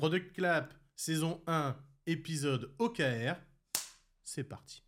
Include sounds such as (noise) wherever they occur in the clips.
Product Clap, saison 1, épisode OKR. C'est parti.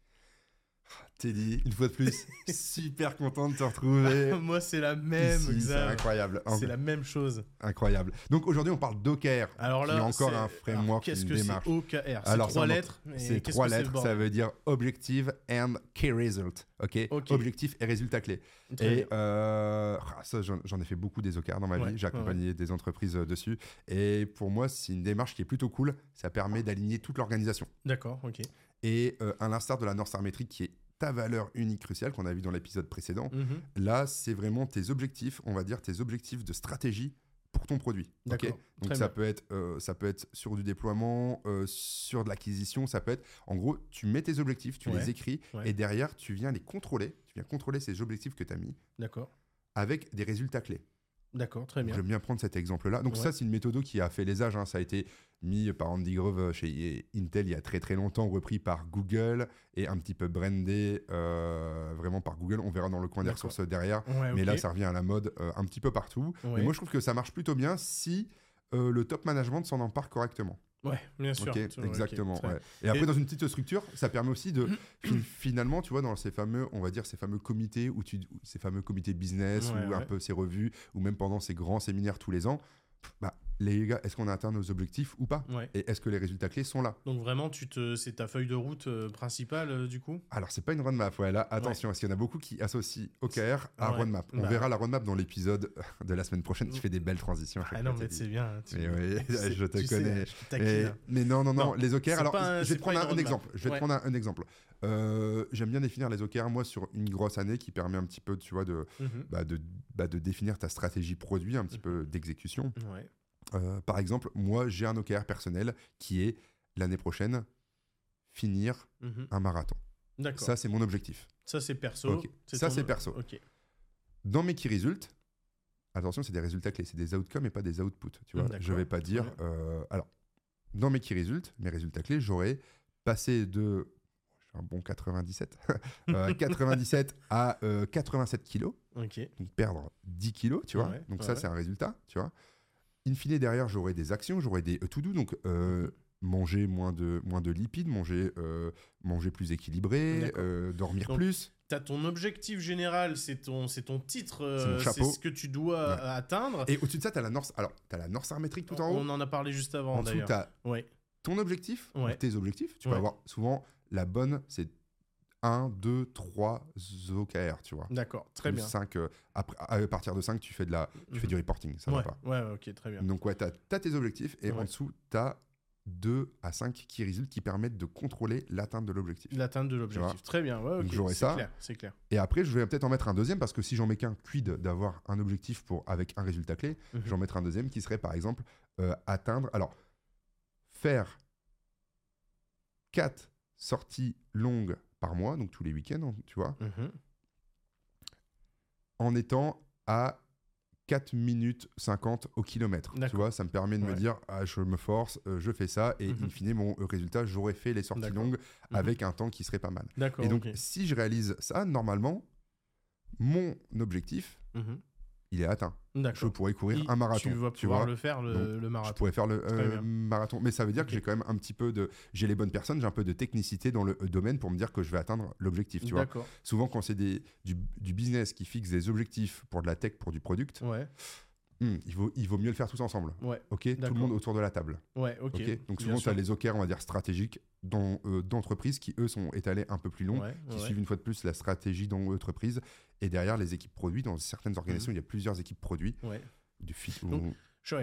Teddy, une fois de plus, (laughs) super content de te retrouver. Moi, c'est la même. C'est incroyable. C'est la même chose. Incroyable. Donc aujourd'hui, on parle d'OKR. Alors là, qui est encore un framework, Qu'est-ce que c'est OKR C'est Alors, trois lettres. et C'est trois lettres, ça veut dire Objective and Key Result. Ok? Objectif et résultat clé. Et euh, ah, ça, j'en ai fait beaucoup des OKR dans ma Ouais, vie. J'ai accompagné des entreprises euh, dessus. Et pour moi, c'est une démarche qui est plutôt cool. Ça permet d'aligner toute l'organisation. D'accord, ok. Et euh, à l'instar de la North Star Metric, qui est ta valeur unique cruciale qu'on a vu dans l'épisode précédent, Mhm. là, c'est vraiment tes objectifs, on va dire tes objectifs de stratégie pour ton produit. Donc très ça bien. peut, être, euh, ça peut être sur du déploiement, euh, sur de l'acquisition, ça peut être... En gros, tu mets tes objectifs, tu Ouais, les écris, ouais. et derrière, tu viens les contrôler, tu viens contrôler ces objectifs que tu as mis D'accord. avec des résultats clés. D'accord, très bien. J'aime bien prendre cet exemple-là. Donc Ouais. ça, c'est une méthode qui a fait les âges. hein. Ça a été mis par Andy Grove chez Intel il y a très très longtemps, repris par Google et un petit peu brandé euh, vraiment par Google. On verra dans le coin des ressources derrière. Ouais, Mais là, ça revient à la mode euh, un petit peu partout. Ouais. Mais moi, je trouve que ça marche plutôt bien si euh, le top management s'en empare correctement. Ouais, bien sûr. Ok, Tu vois, ok, exactement. ouais. Et après, Et- dans une petite structure, ça permet aussi de (clears throat) fi- finalement, tu vois, dans ces fameux, on va dire, ces fameux comités où tu, ces fameux comités business Ouais, ou un peu ces revues ou même pendant ces grands séminaires tous les ans, bah, les gars, est-ce qu'on a atteint nos objectifs ou pas Ouais. Et est-ce que les résultats clés sont là Donc vraiment, tu te, c'est ta feuille de route euh, principale euh, du coup? Alors, c'est pas une roadmap, ouais, là, attention, parce qu'il y en a beaucoup qui associent OKR à Ouais. roadmap. On Bah. verra la roadmap dans l'épisode de la semaine prochaine. Tu fais des belles transitions. Ah non, mais c'est bien. tu- Mais oui, (laughs) tu je te tu sais, connais. je Mais, hein. mais non, non, non, Non, les OKR, alors un- je vais te prendre un, exemple. Je vais te prendre un, exemple. Euh, J'aime bien définir les OKR, moi, sur une grosse année qui permet un petit peu, tu vois, de, Mhm. bah, de, bah, de définir ta stratégie produit, un petit peu d'exécution. Ouais. Euh, par exemple, moi, j'ai un OKR personnel qui est l'année prochaine finir Mhm. un marathon. D'accord. Ça, c'est mon objectif. Ça, c'est perso. Ça, ton- c'est perso. Ok. Dans mes key results, attention, c'est des résultats clés, c'est des outcomes et pas des outputs. Tu vois, je vais pas dire. Euh, alors, dans mes key results, mes résultats clés, j'aurais passé de un bon 97, (laughs) euh, (laughs) 97 à euh, 87 kilos, donc perdre 10 kilos, tu vois. Ouais, donc ouais, ça, ouais. c'est un résultat, tu vois. In fine, derrière, j'aurai des actions, j'aurai des to-do, donc euh, manger moins de, moins de lipides, manger, euh, manger plus équilibré, euh, dormir Donc, plus. T'as ton objectif général, c'est ton, c'est ton titre, euh, C'est ce que tu dois Ouais. atteindre. Et au-dessus de ça, tu as la North, alors, as la North Star métrique tout en haut. On en a parlé juste avant En dessous, tu as Ouais. ton objectif, Ouais. tes objectifs. Tu peux avoir souvent la bonne, c'est 1, 2, 3 OKR, tu vois. D'accord. Très Plus bien. cinq, euh, après, à partir de 5, tu fais, de la, tu fais du reporting, ça ouais. va pas. Ouais, ok, très bien. Donc, ouais, tu as, tes objectifs et Ouais. en dessous, tu as 2 à 5 qui résultent qui permettent de contrôler l'atteinte de l'objectif. L'atteinte de l'objectif. Très bien. Ouais, ok. Donc, j'aurais c'est ça. clair. C'est clair. Et après, je vais peut-être en mettre un deuxième parce que si j'en mets qu'un, quid d'avoir un objectif pour, avec un résultat clé, Mhm. j'en mettrai un deuxième qui serait par exemple euh, atteindre. Alors, faire 4 sorties longues par mois, donc tous les week-ends, hein, tu vois, Mhm. en étant à 4 minutes 50 au kilomètre. Tu vois, ça me permet de me dire, ah, je me force, euh, je fais ça, et Mhm. in fine, mon euh, résultat, j'aurais fait les sorties longues Mhm. avec un temps qui serait pas mal. D'accord. Et donc, si je réalise ça, normalement, mon objectif, Mhm. Il est atteint. Je pourrais courir Il- un marathon. Tu vas tu pouvoir vois. le faire, le, Donc, le Je marathon. pourrais faire le euh, marathon. Mais ça veut dire que j'ai quand même un petit peu de. J'ai les bonnes personnes, j'ai un peu de technicité dans le euh, domaine pour me dire que je vais atteindre l'objectif. Tu vois. Souvent, quand c'est du, du business qui fixe des objectifs pour de la tech, pour du product, Ouais. Hmm, il, vaut, il vaut mieux le faire tous ensemble. Ouais. Ok Tout le monde autour de la table. Ouais. Ok. Donc, souvent, tu as les OKR, on va dire, stratégiques dans, euh, d'entreprises qui, eux, sont étalés un peu plus longs. Ouais, qui suivent une fois de plus la stratégie dans l'entreprise et derrière les équipes produits. Dans certaines organisations, il y a plusieurs équipes produits. Ouais. Du Mhm. Donc,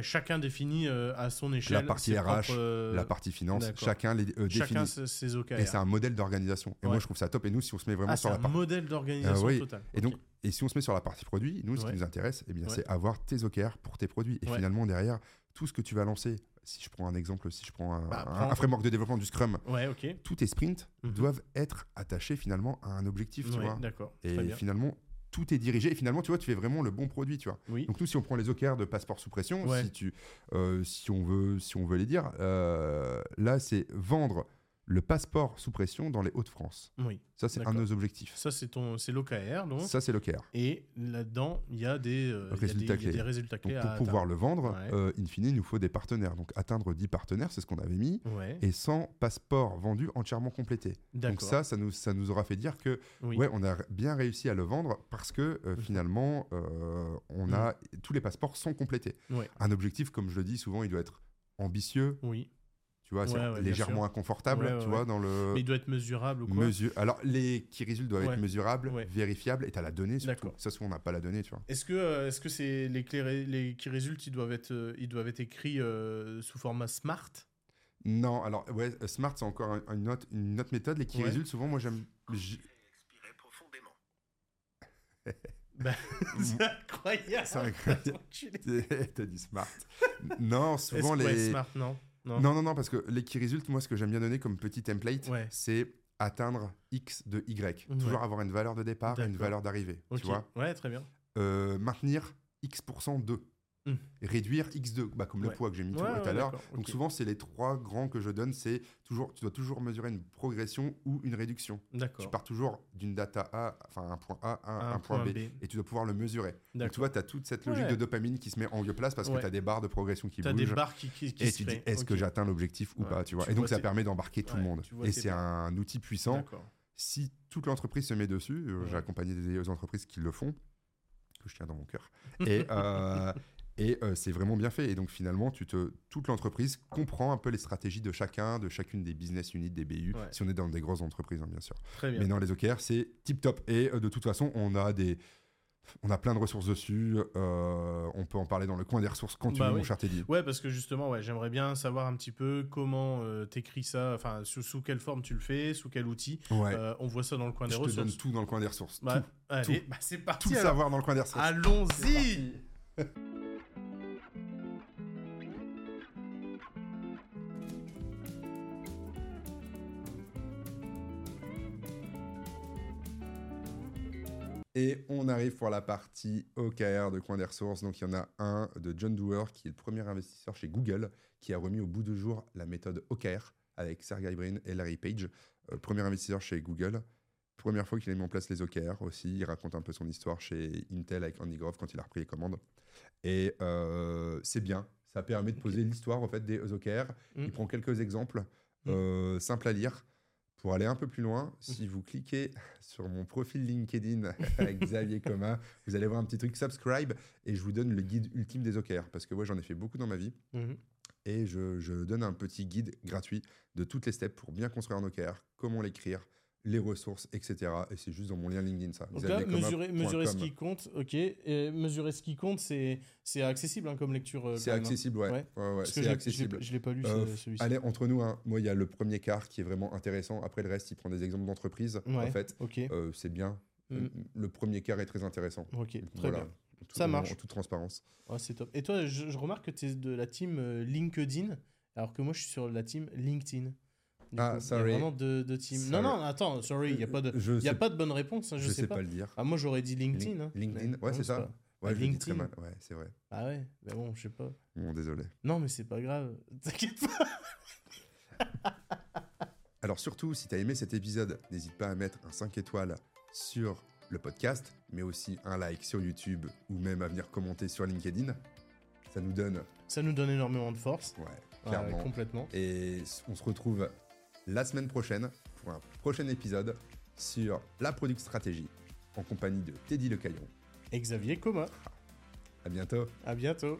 chacun définit euh, à son échelle La partie RH, propres, euh, la partie finance, d'accord. chacun les euh, chacun définit. ses, OKR. Et c'est un modèle d'organisation. Et Ouais. moi, je trouve ça top. Et nous, si on se met vraiment ah, sur c'est la un partie. modèle d'organisation oui. totale. Et donc, Ok. et si on se met sur la partie produit, nous, ce Ouais. qui nous intéresse, eh bien, Ouais. c'est avoir tes OKR pour tes produits. Et finalement, derrière, tout ce que tu vas lancer, si je prends un exemple, si je prends un, Bah, un- prends- un framework de développement du Scrum, tous tes sprints Mhm. doivent être attachés finalement à un objectif, tu vois. Et finalement, tout est dirigé. Et finalement, tu vois, tu fais vraiment le bon produit, tu vois. Oui. Donc nous, si on prend les OKR de passeport sous pression, Ouais. si, tu, euh, si, on veut, si on veut les dire, euh, là, c'est vendre le passeport sous pression dans les Hauts-de-France. Oui. Ça, c'est un de nos objectifs. Ça, c'est ton, c'est l'OKR, donc. Ça, c'est l'OKR. Et là-dedans, il y a des, euh, il y a des- Résultats il y a des clés. Donc, pour à pouvoir atteindre. le vendre, Ouais. euh, in fine, il nous faut des partenaires. Donc, atteindre 10 partenaires, c'est ce qu'on avait mis. Ouais. Et 100 passeports vendus entièrement complétés. Donc, ça, ça nous, ça nous aura fait dire que oui. Ouais, on a bien réussi à le vendre parce que euh, Mhm. finalement, euh, on a tous les passeports sont complétés. Ouais. Un objectif, comme je le dis souvent, il doit être ambitieux, Oui. Tu vois, c'est Ouais, légèrement inconfortable, Ouais, ouais, tu ouais. vois, dans le Mais il doit être mesurable ou quoi mesure. Alors les qui résultent doivent Ouais. être mesurables, Ouais. vérifiables, et tu as la donnée surtout. D'accord. Ça, souvent, on n'a pas la donnée, tu vois. Est-ce que, euh, est-ce que c'est les clés ré- les qui résultent, ils doivent être, euh, ils doivent être écrits euh, sous format smart? Non, alors ouais, Smart, c'est encore un- une, autre, une autre méthode. Les qui Ouais. résultent, souvent, moi, j'aime. Expirez profondément. (laughs) (laughs) Bah, c'est incroyable. C'est incroyable. (laughs) T'as dit Smart. non, souvent les. smart, non? Non. Non, non, non, parce que les qui résultent, moi, ce que j'aime bien donner comme petit template, Ouais. c'est atteindre X de Y. Ouais. Toujours avoir une valeur de départ et une valeur d'arrivée. Tu vois Ouais, très bien. Euh, Maintenir X% de. Hmm. Réduire X2, bah, comme le poids que j'ai mis tout Ouais, à l'heure. Donc souvent, c'est les trois grands que je donne. C'est toujours, tu dois toujours mesurer une progression ou une réduction. D'accord. Tu pars toujours d'une data A, enfin un point A à un, Un point, point B, B. Et tu dois pouvoir le mesurer. Donc tu vois, tu as toute cette logique de dopamine qui se met en place parce que tu as des barres de progression qui T'as bougent. des barres qui, qui, qui Et se tu dis, est-ce que j'atteins l'objectif ou pas, tu vois. Tu et donc, ça permet d'embarquer tout le monde. Et c'est un outil puissant. Si toute l'entreprise se met dessus, euh, j'ai accompagné des entreprises qui le font, que je tiens dans mon cœur. (laughs) Et, euh, et euh, c'est vraiment bien fait. Et donc, finalement, tu te, toute l'entreprise comprend un peu les stratégies de chacun, de chacune des business units, des BU, Ouais. si on est dans des grosses entreprises, hein, bien sûr. Très bien. Mais dans les OKR, c'est tip top. Et euh, de toute façon, on a des. On a plein de ressources dessus. euh, on peut en parler dans le coin des ressources quand tu Bah veux, oui. mon cher Teddy. Ouais, parce que justement, ouais, j'aimerais bien savoir un petit peu comment euh, t'écris ça, enfin, sous, sous quelle forme tu le fais, sous quel outil. Ouais. Euh, on voit ça dans le coin des je te ressources. donne tout dans le coin des ressources. Bah, tout allez, tout. bah, c'est tout parti. le alors. savoir dans le coin des ressources. Allons-y. (laughs) Et on arrive pour la partie OKR de Coin des Ressources. Donc, il y en a un de John Doerr, qui est le premier investisseur chez Google, qui a remis au bout de jour la méthode OKR avec Sergey Brin et Larry Page. Euh, premier investisseur chez Google. Première fois qu'il a mis en place les OKR aussi. Il raconte un peu son histoire chez Intel avec Andy Grove quand il a repris les commandes. Et euh, c'est bien. Ça permet de poser l'histoire en fait, des OKR. Mm. Il prend quelques exemples Mm. euh, simples à lire. Pour aller un peu plus loin, si vous cliquez (laughs) sur mon profil LinkedIn (laughs) avec Xavier Coma, vous allez voir un petit truc subscribe et je vous donne le guide ultime des OKR parce que moi j'en ai fait beaucoup dans ma vie. Mhm. et je, je donne un petit guide gratuit de toutes les steps pour bien construire un OKR, comment l'écrire, les ressources, etc. Et c'est juste dans mon lien LinkedIn ça. Donc là, mesurer, mesurer ce qui compte, ok. Et mesurer ce qui compte, c'est accessible hein, comme lecture. euh, C'est hein. accessible, ouais. Ouais. Ouais, ouais, Parce que c'est accessible. Je l'ai pas lu Euh, ce- celui-ci. Allez, entre nous, hein, moi, il y a le premier quart qui est vraiment intéressant. Après, le reste, il prend des exemples d'entreprises. En fait, Ok. Euh, c'est bien. Mm. Le premier quart est très intéressant. Ok. Très Voilà. bien. En tout- Ça marche. En toute transparence. Ouais, c'est top. Et toi, je, je remarque que tu es de la team LinkedIn, alors que moi, je suis sur la team LinkedIn. Ah, coup, Il y sorry. a vraiment deux, deux teams. Sorry. Non, non, attends, sorry, il n'y a pas de, Je y a sais- pas de bonne réponse. hein, je, je sais, sais pas. le dire. Ah, moi, j'aurais dit LinkedIn. Lin- hein. LinkedIn, ouais, c'est ça. pas- Ouais, je le dis très LinkedIn. mal. Ouais, c'est vrai. Ah ouais, mais bon, je sais pas. Bon, désolé. Non, mais c'est pas grave. (laughs) T'inquiète pas. (laughs) Alors surtout, si tu as aimé cet épisode, n'hésite pas à mettre un 5 étoiles sur le podcast, mais aussi un like sur YouTube ou même à venir commenter sur LinkedIn. Ça nous donne, Ça nous donne énormément de force. ouais, Ouais, clairement. complètement. Et on se retrouve la semaine prochaine pour un prochain épisode sur la Product Stratégie en compagnie de Teddy Lecaillon. Et Xavier Coma. À bientôt. À bientôt.